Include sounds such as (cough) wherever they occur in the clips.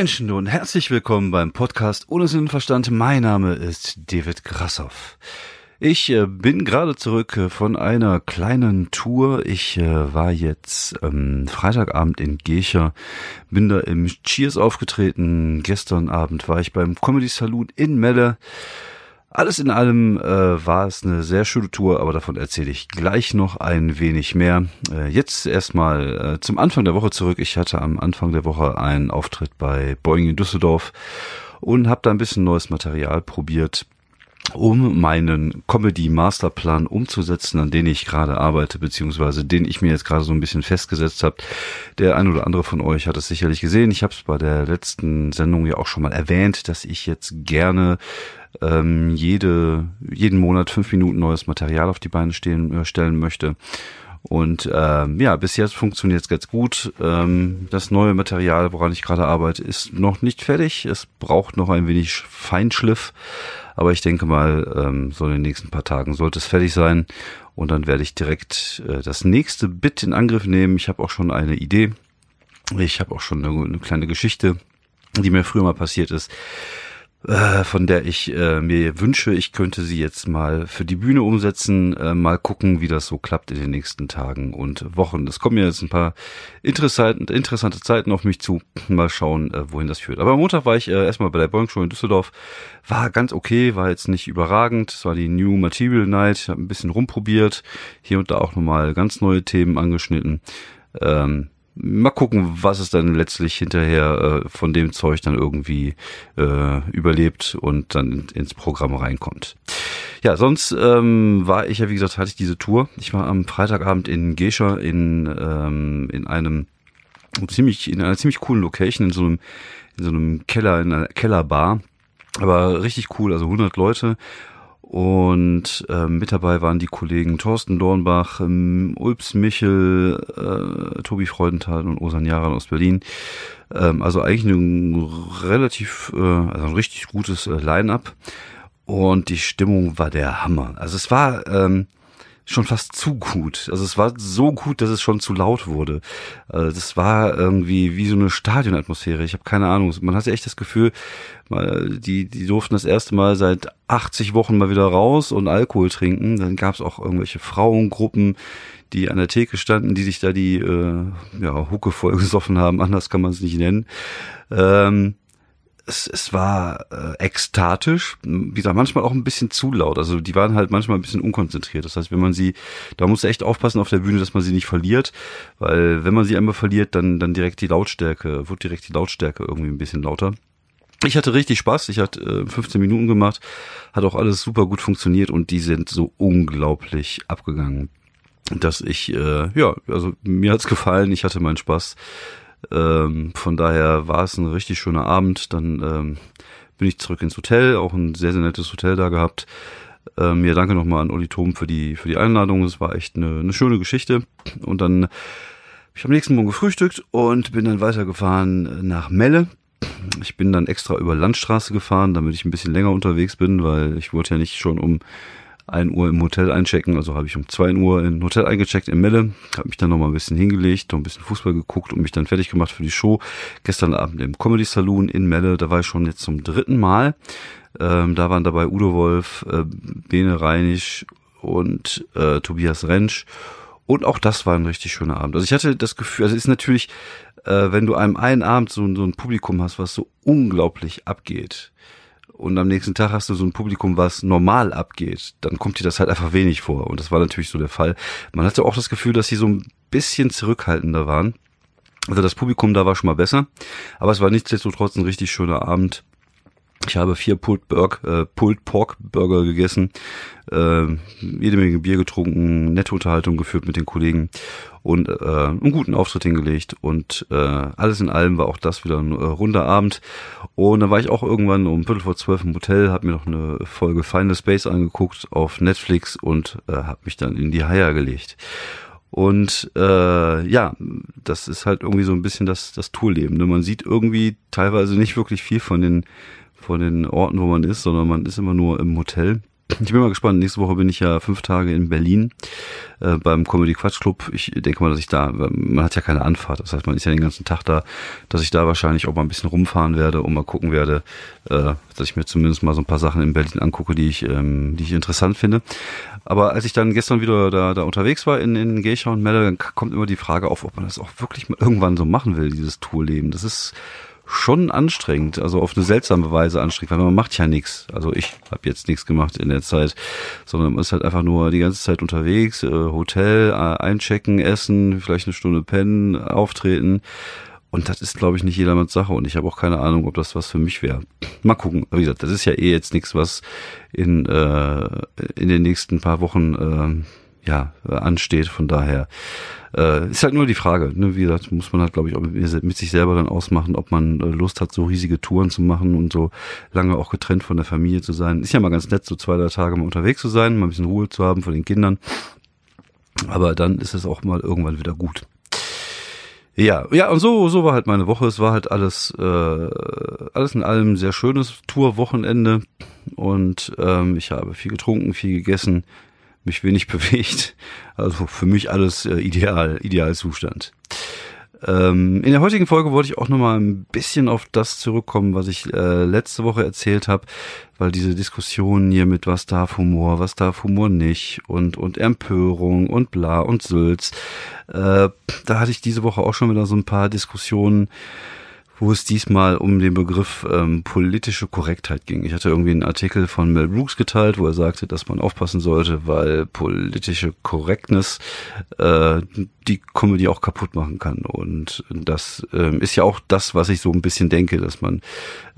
Menschen und herzlich willkommen beim Podcast Ohne Sinn und Verstand. Mein Name ist David Grassoff. Ich äh, bin gerade zurück äh, von einer kleinen Tour. Ich äh, war jetzt ähm, Freitagabend in Gecher, bin da im Cheers aufgetreten. Gestern Abend war ich beim Comedy Saloon in Melle. Alles in allem äh, war es eine sehr schöne Tour, aber davon erzähle ich gleich noch ein wenig mehr. Äh, jetzt erstmal äh, zum Anfang der Woche zurück. Ich hatte am Anfang der Woche einen Auftritt bei Boeing in Düsseldorf und habe da ein bisschen neues Material probiert um meinen Comedy-Masterplan umzusetzen, an den ich gerade arbeite, beziehungsweise den ich mir jetzt gerade so ein bisschen festgesetzt habe. Der ein oder andere von euch hat es sicherlich gesehen. Ich habe es bei der letzten Sendung ja auch schon mal erwähnt, dass ich jetzt gerne ähm, jede, jeden Monat fünf Minuten neues Material auf die Beine stehen, äh, stellen möchte. Und ähm, ja, bis jetzt funktioniert es ganz gut. Ähm, das neue Material, woran ich gerade arbeite, ist noch nicht fertig. Es braucht noch ein wenig Feinschliff. Aber ich denke mal, ähm, so in den nächsten paar Tagen sollte es fertig sein. Und dann werde ich direkt äh, das nächste Bit in Angriff nehmen. Ich habe auch schon eine Idee. Ich habe auch schon eine, eine kleine Geschichte, die mir früher mal passiert ist äh, von der ich äh, mir wünsche, ich könnte sie jetzt mal für die Bühne umsetzen, äh, mal gucken, wie das so klappt in den nächsten Tagen und Wochen. Es kommen ja jetzt ein paar interessante, interessante Zeiten auf mich zu. Mal schauen, äh, wohin das führt. Aber am Montag war ich äh, erstmal bei der Boeing Show in Düsseldorf. War ganz okay, war jetzt nicht überragend. Es war die New Material Night, habe ein bisschen rumprobiert, hier und da auch nochmal ganz neue Themen angeschnitten. Ähm, mal gucken, was es dann letztlich hinterher äh, von dem Zeug dann irgendwie äh, überlebt und dann ins Programm reinkommt. Ja, sonst ähm, war ich ja, wie gesagt, hatte ich diese Tour. Ich war am Freitagabend in Gescher in, ähm, in einem ziemlich, in einer ziemlich coolen Location, in so einem, in so einem Keller, in einer Kellerbar. Aber richtig cool, also 100 Leute und äh, mit dabei waren die Kollegen Thorsten Dornbach, ähm, Ulps Michel, äh, Tobi Freudenthal und Osan Jaran aus Berlin. Ähm, also eigentlich ein relativ, äh, also ein richtig gutes äh, Line-up. Und die Stimmung war der Hammer. Also es war ähm, schon fast zu gut. Also es war so gut, dass es schon zu laut wurde. Also das war irgendwie wie so eine Stadionatmosphäre. Ich habe keine Ahnung. Man hatte echt das Gefühl, die, die durften das erste Mal seit 80 Wochen mal wieder raus und Alkohol trinken. Dann gab es auch irgendwelche Frauengruppen, die an der Theke standen, die sich da die äh, ja, Hucke voll gesoffen haben. Anders kann man es nicht nennen. Ähm, es, es war äh, ekstatisch, wie gesagt, manchmal auch ein bisschen zu laut. Also die waren halt manchmal ein bisschen unkonzentriert. Das heißt, wenn man sie, da musste echt aufpassen auf der Bühne, dass man sie nicht verliert, weil wenn man sie einmal verliert, dann dann direkt die Lautstärke, wird direkt die Lautstärke irgendwie ein bisschen lauter. Ich hatte richtig Spaß. Ich hatte äh, 15 Minuten gemacht, hat auch alles super gut funktioniert und die sind so unglaublich abgegangen, dass ich äh, ja, also mir hat's gefallen. Ich hatte meinen Spaß. Ähm, von daher war es ein richtig schöner Abend. Dann ähm, bin ich zurück ins Hotel, auch ein sehr, sehr nettes Hotel da gehabt. Ähm, ja, danke nochmal an Olli Thom für die, für die Einladung. Es war echt eine, eine schöne Geschichte. Und dann habe ich am nächsten Morgen gefrühstückt und bin dann weitergefahren nach Melle. Ich bin dann extra über Landstraße gefahren, damit ich ein bisschen länger unterwegs bin, weil ich wollte ja nicht schon um 1 Uhr im Hotel einchecken. Also habe ich um 2 Uhr im Hotel eingecheckt in Melle, habe mich dann nochmal ein bisschen hingelegt, noch ein bisschen Fußball geguckt und mich dann fertig gemacht für die Show. Gestern Abend im Comedy Saloon in Melle, da war ich schon jetzt zum dritten Mal. Ähm, da waren dabei Udo Wolf, äh, Bene Reinig und äh, Tobias Rentsch. Und auch das war ein richtig schöner Abend. Also ich hatte das Gefühl, also es ist natürlich, äh, wenn du einem einen Abend so, so ein Publikum hast, was so unglaublich abgeht, und am nächsten Tag hast du so ein Publikum, was normal abgeht, dann kommt dir das halt einfach wenig vor. Und das war natürlich so der Fall. Man hatte auch das Gefühl, dass sie so ein bisschen zurückhaltender waren. Also das Publikum da war schon mal besser, aber es war nichtsdestotrotz ein richtig schöner Abend. Ich habe vier Pulled, Burg, äh, Pulled Pork Burger gegessen, äh, jede Menge Bier getrunken, nette Unterhaltung geführt mit den Kollegen und äh, einen guten Auftritt hingelegt. Und äh, alles in allem war auch das wieder ein äh, runder Abend. Und dann war ich auch irgendwann um Viertel vor zwölf im Hotel, habe mir noch eine Folge Final Space angeguckt auf Netflix und äh, habe mich dann in die Haier gelegt. Und äh, ja, das ist halt irgendwie so ein bisschen das, das Tourleben. Ne? Man sieht irgendwie teilweise nicht wirklich viel von den von den Orten, wo man ist, sondern man ist immer nur im Hotel. Ich bin mal gespannt. Nächste Woche bin ich ja fünf Tage in Berlin äh, beim Comedy Quatsch Club. Ich denke mal, dass ich da, man hat ja keine Anfahrt, das heißt, man ist ja den ganzen Tag da, dass ich da wahrscheinlich auch mal ein bisschen rumfahren werde und mal gucken werde, äh, dass ich mir zumindest mal so ein paar Sachen in Berlin angucke, die ich, ähm, die ich interessant finde. Aber als ich dann gestern wieder da, da unterwegs war in, in Geisha und Melle, dann kommt immer die Frage auf, ob man das auch wirklich mal irgendwann so machen will, dieses Tourleben. Das ist schon anstrengend, also auf eine seltsame Weise anstrengend, weil man macht ja nichts. Also ich habe jetzt nichts gemacht in der Zeit, sondern man ist halt einfach nur die ganze Zeit unterwegs, äh, Hotel, äh, einchecken, essen, vielleicht eine Stunde pennen, auftreten. Und das ist, glaube ich, nicht jedermanns Sache. Und ich habe auch keine Ahnung, ob das was für mich wäre. Mal gucken. Wie gesagt, das ist ja eh jetzt nichts, was in, äh, in den nächsten paar Wochen äh, ja, ansteht. Von daher äh, ist halt nur die Frage, ne? wie gesagt, muss man halt, glaube ich, auch mit, mit, sich selber dann ausmachen, ob man äh, Lust hat, so riesige Touren zu machen und so lange auch getrennt von der Familie zu sein. Ist ja mal ganz nett, so zwei, drei Tage mal unterwegs zu sein, mal ein bisschen Ruhe zu haben von den Kindern. Aber dann ist es auch mal irgendwann wieder gut. Ja, ja, und so, so war halt meine Woche. Es war halt alles, äh, alles in allem sehr schönes Tourwochenende. Und ähm, ich habe viel getrunken, viel gegessen, mich wenig (laughs) bewegt. Also für mich alles äh, ideal, Idealzustand. Ähm, in der heutigen Folge wollte ich auch nochmal ein bisschen auf das zurückkommen, was ich äh, letzte Woche erzählt habe, weil diese Diskussion hier mit was darf Humor, was darf Humor nicht und, und Empörung und bla und Sülz, äh, da hatte ich diese Woche auch schon wieder so ein paar Diskussionen, wo es diesmal um den Begriff ähm, politische Korrektheit ging. Ich hatte irgendwie einen Artikel von Mel Brooks geteilt, wo er sagte, dass man aufpassen sollte, weil politische Correctness äh, die Comedy auch kaputt machen kann. Und das ähm, ist ja auch das, was ich so ein bisschen denke, dass man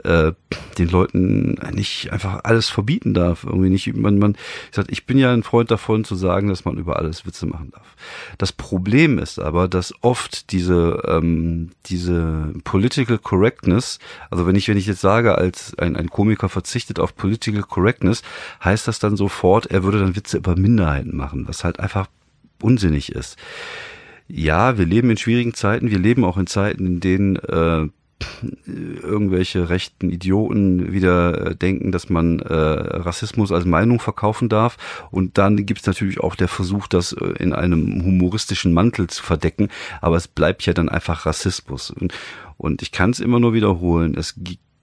äh, den Leuten nicht einfach alles verbieten darf. Irgendwie nicht, man, man sagt, ich bin ja ein Freund davon zu sagen, dass man über alles Witze machen darf. Das Problem ist aber, dass oft diese, ähm, diese Political Correctness, also wenn ich, wenn ich jetzt sage, als ein, ein Komiker verzichtet auf Political Correctness, heißt das dann sofort, er würde dann Witze über Minderheiten machen, was halt einfach unsinnig ist. Ja, wir leben in schwierigen Zeiten, wir leben auch in Zeiten, in denen äh, irgendwelche rechten Idioten wieder äh, denken, dass man äh, Rassismus als Meinung verkaufen darf. Und dann gibt es natürlich auch der Versuch, das äh, in einem humoristischen Mantel zu verdecken. Aber es bleibt ja dann einfach Rassismus. Und, und ich kann es immer nur wiederholen. Es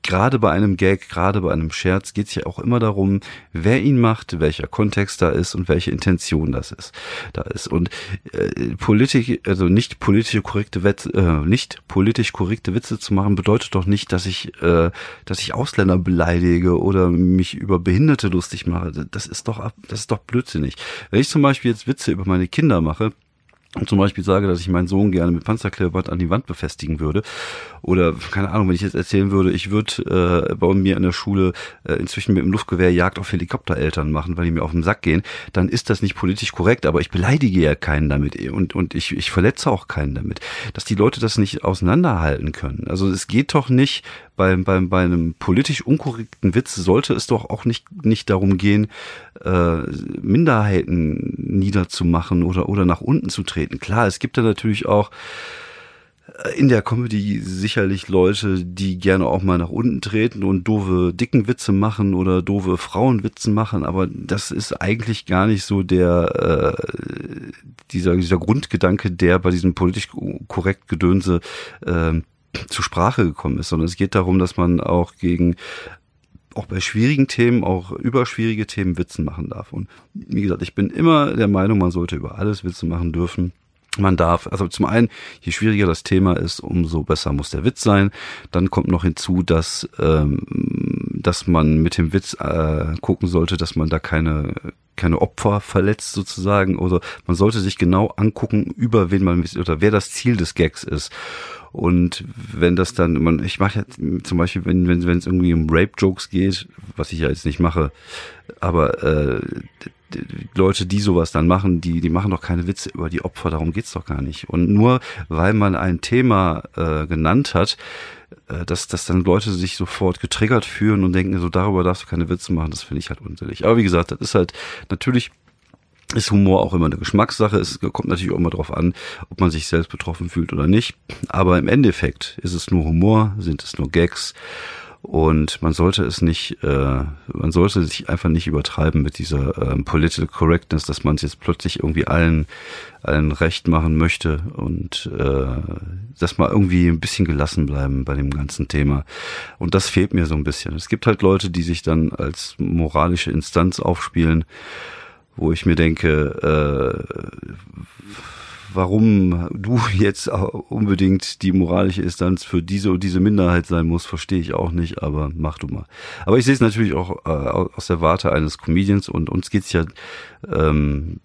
gerade bei einem Gag, gerade bei einem Scherz geht es ja auch immer darum, wer ihn macht, welcher Kontext da ist und welche Intention das ist. Da ist und äh, Politik, also nicht politische korrekte Witze, äh, nicht politisch korrekte Witze zu machen, bedeutet doch nicht, dass ich, äh, dass ich Ausländer beleidige oder mich über Behinderte lustig mache. Das ist doch, das ist doch blödsinnig. Wenn ich zum Beispiel jetzt Witze über meine Kinder mache, und zum Beispiel sage, dass ich meinen Sohn gerne mit Panzerklebeband an die Wand befestigen würde. Oder, keine Ahnung, wenn ich jetzt erzählen würde, ich würde äh, bei mir in der Schule äh, inzwischen mit dem Luftgewehr Jagd auf Helikoptereltern machen, weil die mir auf den Sack gehen, dann ist das nicht politisch korrekt, aber ich beleidige ja keinen damit und, und ich, ich verletze auch keinen damit. Dass die Leute das nicht auseinanderhalten können. Also es geht doch nicht, beim, beim, bei einem politisch unkorrekten Witz sollte es doch auch nicht, nicht darum gehen, äh, Minderheiten niederzumachen oder, oder nach unten zu treten. Klar, es gibt da natürlich auch äh, in der Comedy sicherlich Leute, die gerne auch mal nach unten treten und doofe dicken Witze machen oder doofe Frauenwitze machen, aber das ist eigentlich gar nicht so der äh, dieser dieser Grundgedanke, der bei diesem politisch korrekt Gedönse äh, zur Sprache gekommen ist, sondern es geht darum, dass man auch gegen auch bei schwierigen Themen, auch über schwierige Themen Witzen machen darf. Und wie gesagt, ich bin immer der Meinung, man sollte über alles Witze machen dürfen. Man darf, also zum einen, je schwieriger das Thema ist, umso besser muss der Witz sein. Dann kommt noch hinzu, dass, ähm, dass man mit dem Witz äh, gucken sollte, dass man da keine keine Opfer verletzt sozusagen oder man sollte sich genau angucken, über wen man oder wer das Ziel des Gags ist. Und wenn das dann, man, ich mache ja zum Beispiel, wenn wenn wenn es irgendwie um Rape-Jokes geht, was ich ja jetzt nicht mache, aber äh, Leute, die sowas dann machen, die die machen doch keine Witze über die Opfer, darum geht's doch gar nicht. Und nur weil man ein Thema äh, genannt hat, äh, dass, dass dann Leute sich sofort getriggert fühlen und denken, so darüber darfst du keine Witze machen, das finde ich halt unsinnig. Aber wie gesagt, das ist halt natürlich ist Humor auch immer eine Geschmackssache. Es kommt natürlich auch immer darauf an, ob man sich selbst betroffen fühlt oder nicht. Aber im Endeffekt ist es nur Humor, sind es nur Gags. Und man sollte es nicht, äh, man sollte sich einfach nicht übertreiben mit dieser ähm, Political Correctness, dass man es jetzt plötzlich irgendwie allen, allen recht machen möchte und äh, dass mal irgendwie ein bisschen gelassen bleiben bei dem ganzen Thema. Und das fehlt mir so ein bisschen. Es gibt halt Leute, die sich dann als moralische Instanz aufspielen, wo ich mir denke, äh, warum du jetzt unbedingt die moralische Instanz für diese und diese Minderheit sein muss, verstehe ich auch nicht, aber mach du mal. Aber ich sehe es natürlich auch äh, aus der Warte eines Comedians und uns geht's ja ähm,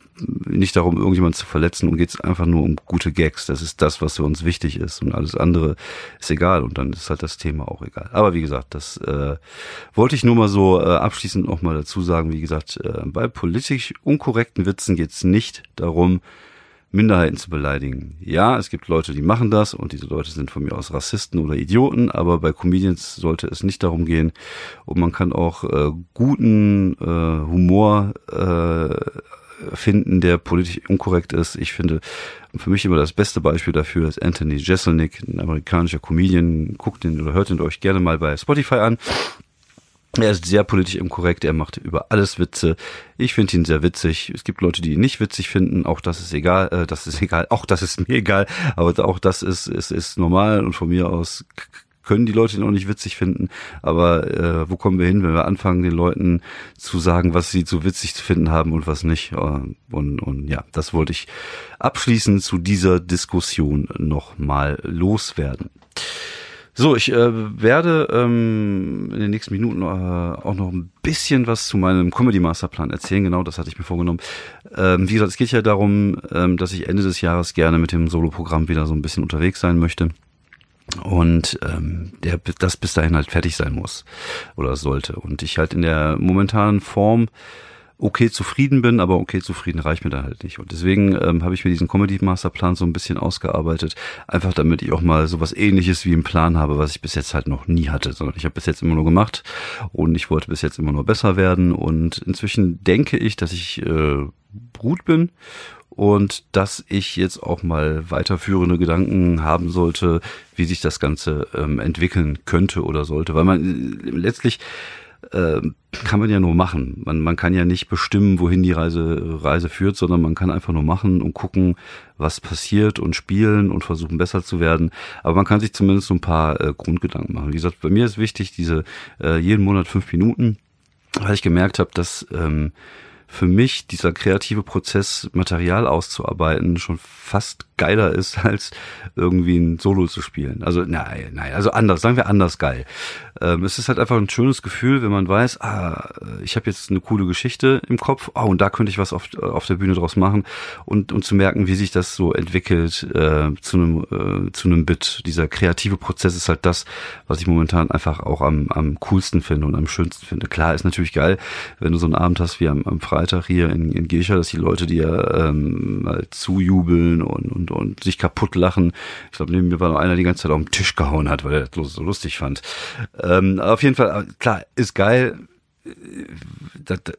nicht darum, irgendjemanden zu verletzen und geht's einfach nur um gute Gags. Das ist das, was für uns wichtig ist und alles andere ist egal und dann ist halt das Thema auch egal. Aber wie gesagt, das äh, wollte ich nur mal so äh, abschließend noch mal dazu sagen. Wie gesagt, äh, bei politisch unkorrekten Witzen geht's nicht darum, Minderheiten zu beleidigen. Ja, es gibt Leute, die machen das und diese Leute sind von mir aus Rassisten oder Idioten, aber bei Comedians sollte es nicht darum gehen. Und man kann auch äh, guten äh, Humor äh, finden, der politisch unkorrekt ist. Ich finde für mich immer das beste Beispiel dafür ist Anthony Jeselnik, ein amerikanischer Comedian. Guckt den oder hört ihn euch gerne mal bei Spotify an. Er ist sehr politisch inkorrekt, er macht über alles Witze. Ich finde ihn sehr witzig. Es gibt Leute, die ihn nicht witzig finden, auch das ist egal, äh, das ist (laughs) egal, auch das ist mir egal, aber auch das ist, ist, ist normal und von mir aus können die Leute ihn auch nicht witzig finden. Aber äh, wo kommen wir hin, wenn wir anfangen, den Leuten zu sagen, was sie zu witzig zu finden haben und was nicht? Äh, und, und ja, das wollte ich abschließend zu dieser Diskussion nochmal loswerden. So, ich äh, werde ähm, in den nächsten Minuten äh, auch noch ein bisschen was zu meinem Comedy Masterplan erzählen. Genau, das hatte ich mir vorgenommen. Ähm, wie gesagt, es geht ja darum, ähm, dass ich Ende des Jahres gerne mit dem Solo-Programm wieder so ein bisschen unterwegs sein möchte und ähm, der das bis dahin halt fertig sein muss oder sollte und ich halt in der momentanen Form okay zufrieden bin, aber okay zufrieden reicht mir da halt nicht. Und deswegen ähm, habe ich mir diesen Comedy Masterplan so ein bisschen ausgearbeitet, einfach damit ich auch mal sowas ähnliches wie einen Plan habe, was ich bis jetzt halt noch nie hatte, sondern ich habe bis jetzt immer nur gemacht und ich wollte bis jetzt immer nur besser werden und inzwischen denke ich, dass ich äh, gut bin und dass ich jetzt auch mal weiterführende Gedanken haben sollte, wie sich das Ganze ähm, entwickeln könnte oder sollte, weil man äh, letztlich äh, kann man ja nur machen. Man, man kann ja nicht bestimmen, wohin die Reise, Reise führt, sondern man kann einfach nur machen und gucken, was passiert und spielen und versuchen besser zu werden. Aber man kann sich zumindest so ein paar äh, Grundgedanken machen. Wie gesagt, bei mir ist wichtig, diese äh, jeden Monat fünf Minuten, weil ich gemerkt habe, dass ähm, für mich dieser kreative Prozess, Material auszuarbeiten, schon fast geiler ist, (laughs) als irgendwie ein Solo zu spielen. Also nein, nein, also anders, sagen wir anders geil. Ähm, es ist halt einfach ein schönes Gefühl, wenn man weiß, ah, ich habe jetzt eine coole Geschichte im Kopf, oh, und da könnte ich was auf, auf der Bühne draus machen und, und zu merken, wie sich das so entwickelt äh, zu einem äh, zu einem Bit. Dieser kreative Prozess ist halt das, was ich momentan einfach auch am, am coolsten finde und am schönsten finde. Klar, ist natürlich geil, wenn du so einen Abend hast wie am, am Freitag hier in, in Gescher, dass die Leute dir ähm, mal zujubeln und, und, und sich kaputt lachen. Ich glaube, neben mir war noch einer, der die ganze Zeit auf den Tisch gehauen hat, weil er das so lustig fand. Ähm, auf jeden Fall, klar, ist geil das, das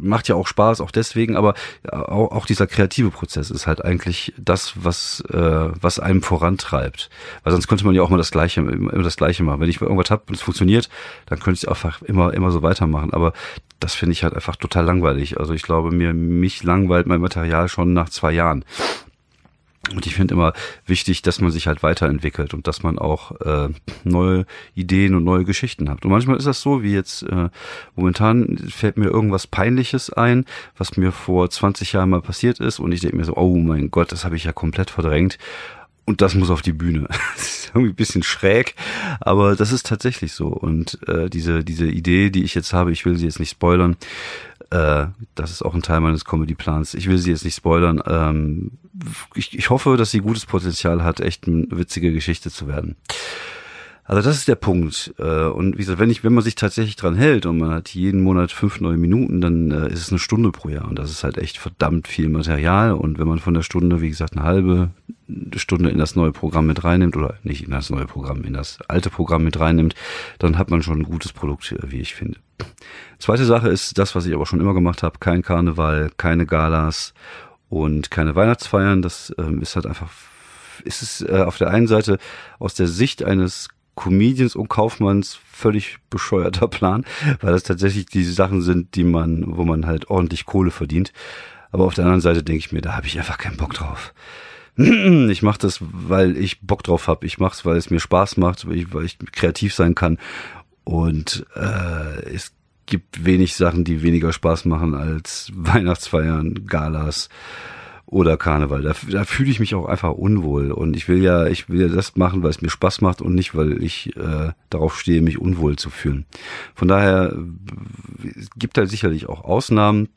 macht ja auch Spaß, auch deswegen, aber auch, auch dieser kreative Prozess ist halt eigentlich das, was, äh, was einem vorantreibt. Weil sonst könnte man ja auch mal das Gleiche, immer das Gleiche machen. Wenn ich irgendwas habe und es funktioniert, dann könnte ich einfach immer, immer so weitermachen. Aber das finde ich halt einfach total langweilig. Also ich glaube, mir, mich langweilt mein Material schon nach zwei Jahren. Und ich finde immer wichtig, dass man sich halt weiterentwickelt und dass man auch äh, neue Ideen und neue Geschichten hat. Und manchmal ist das so, wie jetzt äh, momentan fällt mir irgendwas Peinliches ein, was mir vor 20 Jahren mal passiert ist und ich denke mir so, oh mein Gott, das habe ich ja komplett verdrängt. Und das muss auf die Bühne. (laughs) Das ist irgendwie ein bisschen schräg, aber das ist tatsächlich so. Und äh, diese, diese Idee, die ich jetzt habe, ich will sie jetzt nicht spoilern, äh, das ist auch ein Teil meines Comedy-Plans. Ich will sie jetzt nicht spoilern. Ähm, ich, ich hoffe, dass sie gutes Potenzial hat, echt eine witzige Geschichte zu werden. Also das ist der Punkt. Äh, und wie gesagt, wenn ich, wenn man sich tatsächlich dran hält und man hat jeden Monat fünf neue Minuten, dann äh, ist es eine Stunde pro Jahr. Und das ist halt echt verdammt viel Material. Und wenn man von der Stunde, wie gesagt, eine halbe Stunde in das neue Programm mit reinnimmt, oder nicht in das neue Programm, in das alte Programm mit reinnimmt, dann hat man schon ein gutes Produkt, äh, wie ich finde. Zweite Sache ist das, was ich aber schon immer gemacht habe. Kein Karneval, keine Galas und keine Weihnachtsfeiern. Das ähm, ist halt einfach, ist es äh, auf der einen Seite aus der Sicht eines Comedians und Kaufmanns völlig bescheuerter Plan, weil das tatsächlich die Sachen sind, die man, wo man halt ordentlich Kohle verdient. Aber auf der anderen Seite denke ich mir, da habe ich einfach keinen Bock drauf. (clears throat) Ich mache das, weil ich Bock drauf habe. Ich mache es, weil es mir Spaß macht, weil ich, weil ich kreativ sein kann. Und äh, es gibt wenig Sachen, die weniger Spaß machen als Weihnachtsfeiern, Galas oder Karneval. Da, da fühle ich mich auch einfach unwohl. Und ich will ja, ich will ja das machen, weil es mir Spaß macht und nicht, weil ich äh, darauf stehe, mich unwohl zu fühlen. Von daher es gibt halt sicherlich auch Ausnahmen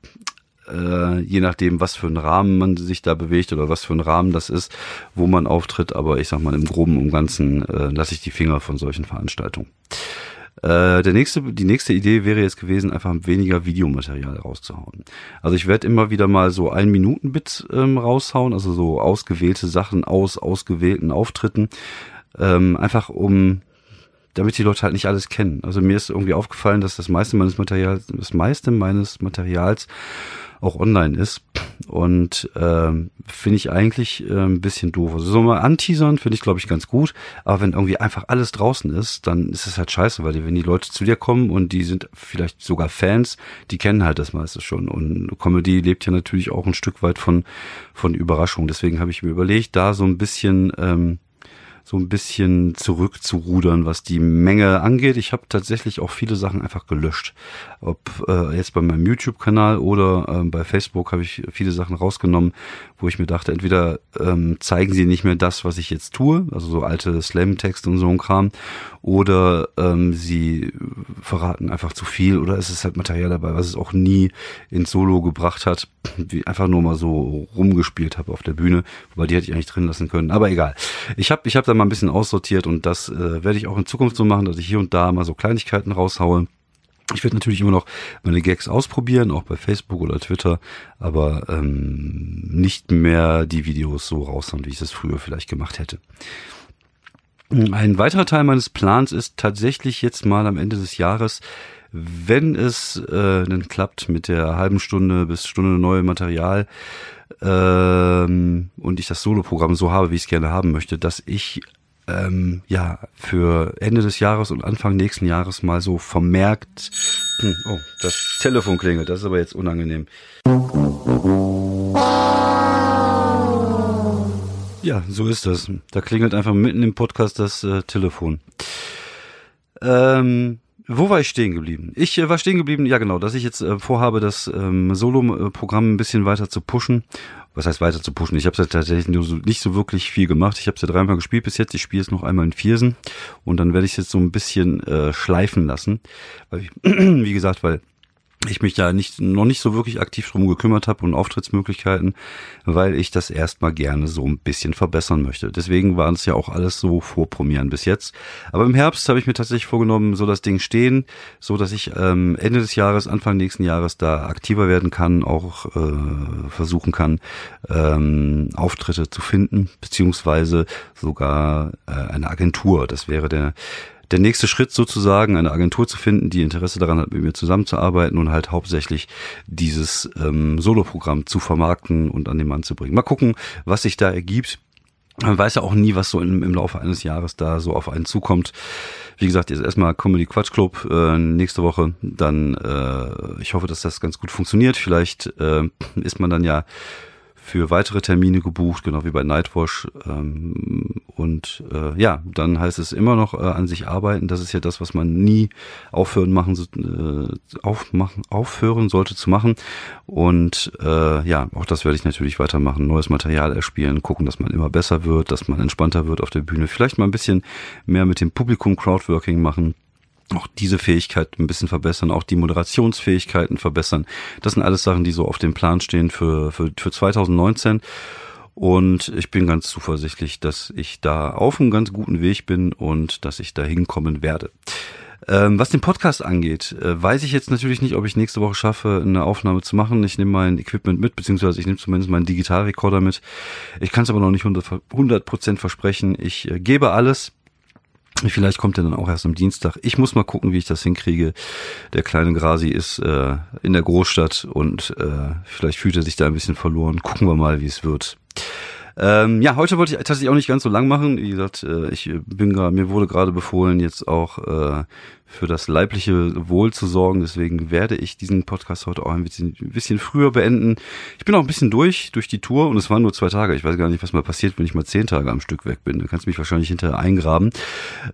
äh, je nachdem, was für einen Rahmen man sich da bewegt oder was für ein Rahmen das ist, wo man auftritt. Aber ich sag mal, im Groben und Ganzen äh, lasse ich die Finger von solchen Veranstaltungen. Äh, der nächste, die nächste Idee wäre jetzt gewesen, einfach weniger Videomaterial rauszuhauen. Also ich werde immer wieder mal so ein Minuten Bits ähm, raushauen, also so ausgewählte Sachen aus ausgewählten Auftritten, ähm, einfach um damit die Leute halt nicht alles kennen. Also mir ist irgendwie aufgefallen, dass das meiste meines Materials, das meiste meines Materials auch online ist. Und ähm, finde ich eigentlich äh, ein bisschen doof. Also so mal anteasern finde ich, glaube ich, ganz gut. Aber wenn irgendwie einfach alles draußen ist, dann ist es halt scheiße, weil die, wenn die Leute zu dir kommen und die sind vielleicht sogar Fans, die kennen halt das meiste schon. Und Comedy lebt ja natürlich auch ein Stück weit von, von Überraschung. Deswegen habe ich mir überlegt, da so ein bisschen ähm, so ein bisschen zurückzurudern, was die Menge angeht. Ich habe tatsächlich auch viele Sachen einfach gelöscht. Ob äh, jetzt bei meinem YouTube-Kanal oder äh, bei Facebook habe ich viele Sachen rausgenommen, wo ich mir dachte, entweder ähm, zeigen sie nicht mehr das, was ich jetzt tue, also so alte Slam-Texte und so ein Kram, oder ähm, sie verraten einfach zu viel oder es ist halt Material dabei, was es auch nie ins Solo gebracht hat, wie einfach nur mal so rumgespielt habe auf der Bühne, wobei die hätte ich eigentlich drin lassen können, aber egal. Ich habe ich hab da mal ein bisschen aussortiert und das äh, werde ich auch in Zukunft so machen, dass ich hier und da mal so Kleinigkeiten raushaue. Ich werde natürlich immer noch meine Gags ausprobieren, auch bei Facebook oder Twitter, aber ähm, nicht mehr die Videos so raushauen, wie ich das früher vielleicht gemacht hätte. Ein weiterer Teil meines Plans ist tatsächlich jetzt mal am Ende des Jahres, wenn es äh, dann klappt mit der halben Stunde bis Stunde neue Material ähm, und ich das Soloprogramm so habe, wie ich es gerne haben möchte, dass ich ähm, ja für Ende des Jahres und Anfang nächsten Jahres mal so vermerkt. Hm, oh, das Telefon klingelt, das ist aber jetzt unangenehm. Ja, so ist das. Da klingelt einfach mitten im Podcast das äh, Telefon. Ähm, wo war ich stehen geblieben? Ich äh, war stehen geblieben, ja genau, dass ich jetzt äh, vorhabe, das ähm, Solo-Programm ein bisschen weiter zu pushen. Was heißt weiter zu pushen? Ich habe es tatsächlich nur so, nicht so wirklich viel gemacht. Ich habe es ja dreimal gespielt bis jetzt. Ich spiele es noch einmal in Viersen und dann werde ich es jetzt so ein bisschen äh, schleifen lassen. Weil ich, (clears throat) wie gesagt, weil ich mich da nicht noch nicht so wirklich aktiv drum gekümmert habe und Auftrittsmöglichkeiten, weil ich das erstmal gerne so ein bisschen verbessern möchte. Deswegen waren es ja auch alles so vorpromieren bis jetzt. Aber im Herbst habe ich mir tatsächlich vorgenommen, so das Ding stehen, so dass ich ähm, Ende des Jahres, Anfang nächsten Jahres da aktiver werden kann, auch äh, versuchen kann, ähm, Auftritte zu finden, beziehungsweise sogar äh, eine Agentur. Das wäre der der nächste Schritt sozusagen, eine Agentur zu finden, die Interesse daran hat, mit mir zusammenzuarbeiten und halt hauptsächlich dieses ähm, Soloprogramm zu vermarkten und an den Mann zu bringen. Mal gucken, was sich da ergibt. Man weiß ja auch nie, was so im, im Laufe eines Jahres da so auf einen zukommt. Wie gesagt, jetzt erstmal Comedy Quatsch Club äh, nächste Woche. Dann, äh, ich hoffe, dass das ganz gut funktioniert. Vielleicht äh, ist man dann ja für weitere Termine gebucht, genau wie bei Nightwash. Ähm, und äh, ja, dann heißt es immer noch äh, an sich arbeiten. Das ist ja das, was man nie aufhören machen, äh, aufmachen, aufhören sollte zu machen. Und äh, ja, auch das werde ich natürlich weitermachen. Neues Material erspielen, gucken, dass man immer besser wird, dass man entspannter wird auf der Bühne. Vielleicht mal ein bisschen mehr mit dem Publikum Crowdworking machen auch diese Fähigkeit ein bisschen verbessern, auch die Moderationsfähigkeiten verbessern. Das sind alles Sachen, die so auf dem Plan stehen für, für, für 2019. Und ich bin ganz zuversichtlich, dass ich da auf einem ganz guten Weg bin und dass ich da hinkommen werde. Ähm, was den Podcast angeht, äh, weiß ich jetzt natürlich nicht, ob ich nächste Woche schaffe, eine Aufnahme zu machen. Ich nehme mein Equipment mit, beziehungsweise ich nehme zumindest meinen Digitalrekorder mit. Ich kann es aber noch nicht 100 Prozent versprechen. Ich äh, gebe alles. Vielleicht kommt er dann auch erst am Dienstag. Ich muss mal gucken, wie ich das hinkriege. Der kleine Grasi ist äh, in der Großstadt und äh, vielleicht fühlt er sich da ein bisschen verloren. Gucken wir mal, wie es wird. Ähm, ja, heute wollte ich tatsächlich auch nicht ganz so lang machen. Wie gesagt, äh, ich bin gerade, mir wurde gerade befohlen, jetzt auch äh, für das leibliche Wohl zu sorgen. Deswegen werde ich diesen Podcast heute auch ein bisschen, ein bisschen früher beenden. Ich bin auch ein bisschen durch, durch die Tour und es waren nur zwei Tage. Ich weiß gar nicht, was mal passiert, wenn ich mal zehn Tage am Stück weg bin. Du kannst mich wahrscheinlich hinterher eingraben.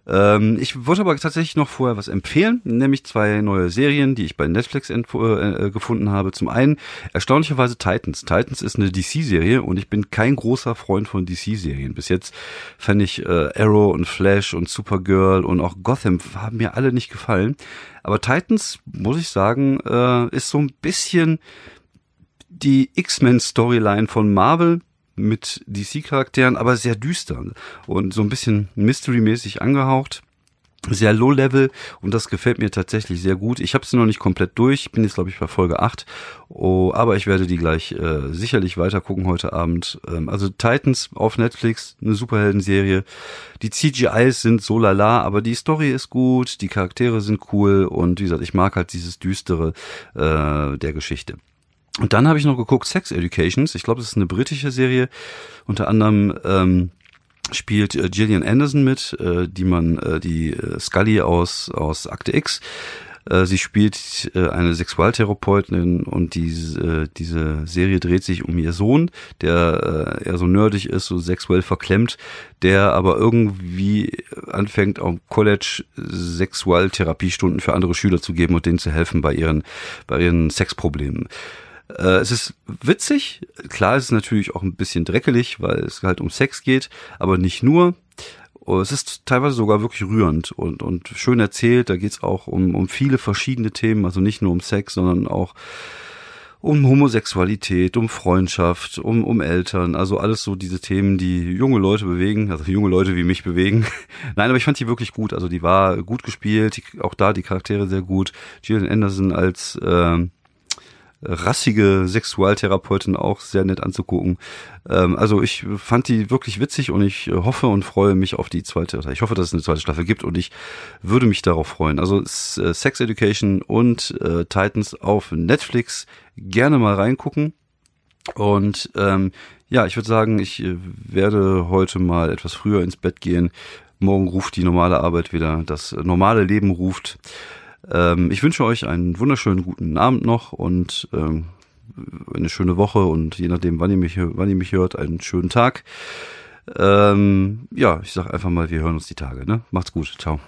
Ähm, ich wollte aber tatsächlich noch vorher was empfehlen, nämlich zwei neue Serien, die ich bei Netflix äh, äh, gefunden habe. Zum einen erstaunlicherweise Titans. Titans ist eine DC-Serie und ich bin kein großer Freund von DC-Serien. Bis jetzt fand ich äh, Arrow und Flash und Supergirl und auch Gotham haben mir alle nicht nicht gefallen. Aber Titans, muss ich sagen, äh, ist so ein bisschen die X-Men-Storyline von Marvel mit DC-Charakteren, aber sehr düster und so ein bisschen Mystery-mäßig angehaucht sehr low level und das gefällt mir tatsächlich sehr gut. Ich habe sie noch nicht komplett durch, bin jetzt glaube ich bei Folge 8, oh, aber ich werde die gleich äh, sicherlich weiter gucken heute Abend. Ähm, also Titans auf Netflix, eine Superhelden-Serie. Die CGIs sind so lala, aber die Story ist gut, die Charaktere sind cool und wie gesagt, ich mag halt dieses düstere äh, der Geschichte. Und dann habe ich noch geguckt Sex Educations. Ich glaube, das ist eine britische Serie, unter anderem ähm, spielt äh, Gillian Anderson mit, äh, die man, äh, die Scully aus, aus Akte X. Sie spielt eine Sexualtherapeutin und diese, diese Serie dreht sich um ihr Sohn, der eher so nerdig ist, so sexuell verklemmt, der aber irgendwie anfängt, am College Sexualtherapiestunden für andere Schüler zu geben und denen zu helfen bei ihren, bei ihren Sexproblemen. Äh, es ist witzig, klar ist es natürlich auch ein bisschen dreckelig, weil es halt um Sex geht, aber nicht nur. Oh, es ist teilweise sogar wirklich rührend und, und schön erzählt. Da geht es auch um, um viele verschiedene Themen, also nicht nur um Sex, sondern auch um Homosexualität, um Freundschaft, um, um Eltern, also alles so diese Themen, die junge Leute bewegen, also junge Leute wie mich bewegen. (laughs) Nein, aber ich fand die wirklich gut, also die war gut gespielt, die, auch da die Charaktere sehr gut. Gillian Anderson als äh, rassige Sexualtherapeutin auch sehr nett anzugucken. Ähm, also ich fand die wirklich witzig und ich hoffe und freue mich auf die zweite. Ich hoffe, dass es eine zweite Staffel gibt und ich würde mich darauf freuen. Also äh, Sex Education und äh, Titans auf Netflix gerne mal reingucken. Und ähm, ja, ich würde sagen, ich äh, werde heute mal etwas früher ins Bett gehen. Morgen ruft die normale Arbeit wieder, das normale Leben ruft. Ähm, ich wünsche euch einen wunderschönen guten Abend noch und ähm, eine schöne Woche und je nachdem, wann ihr mich, wann ihr mich hört, einen schönen Tag. Ähm, ja, ich sag einfach mal, wir hören uns die Tage. Ne? Macht's gut. Ciao.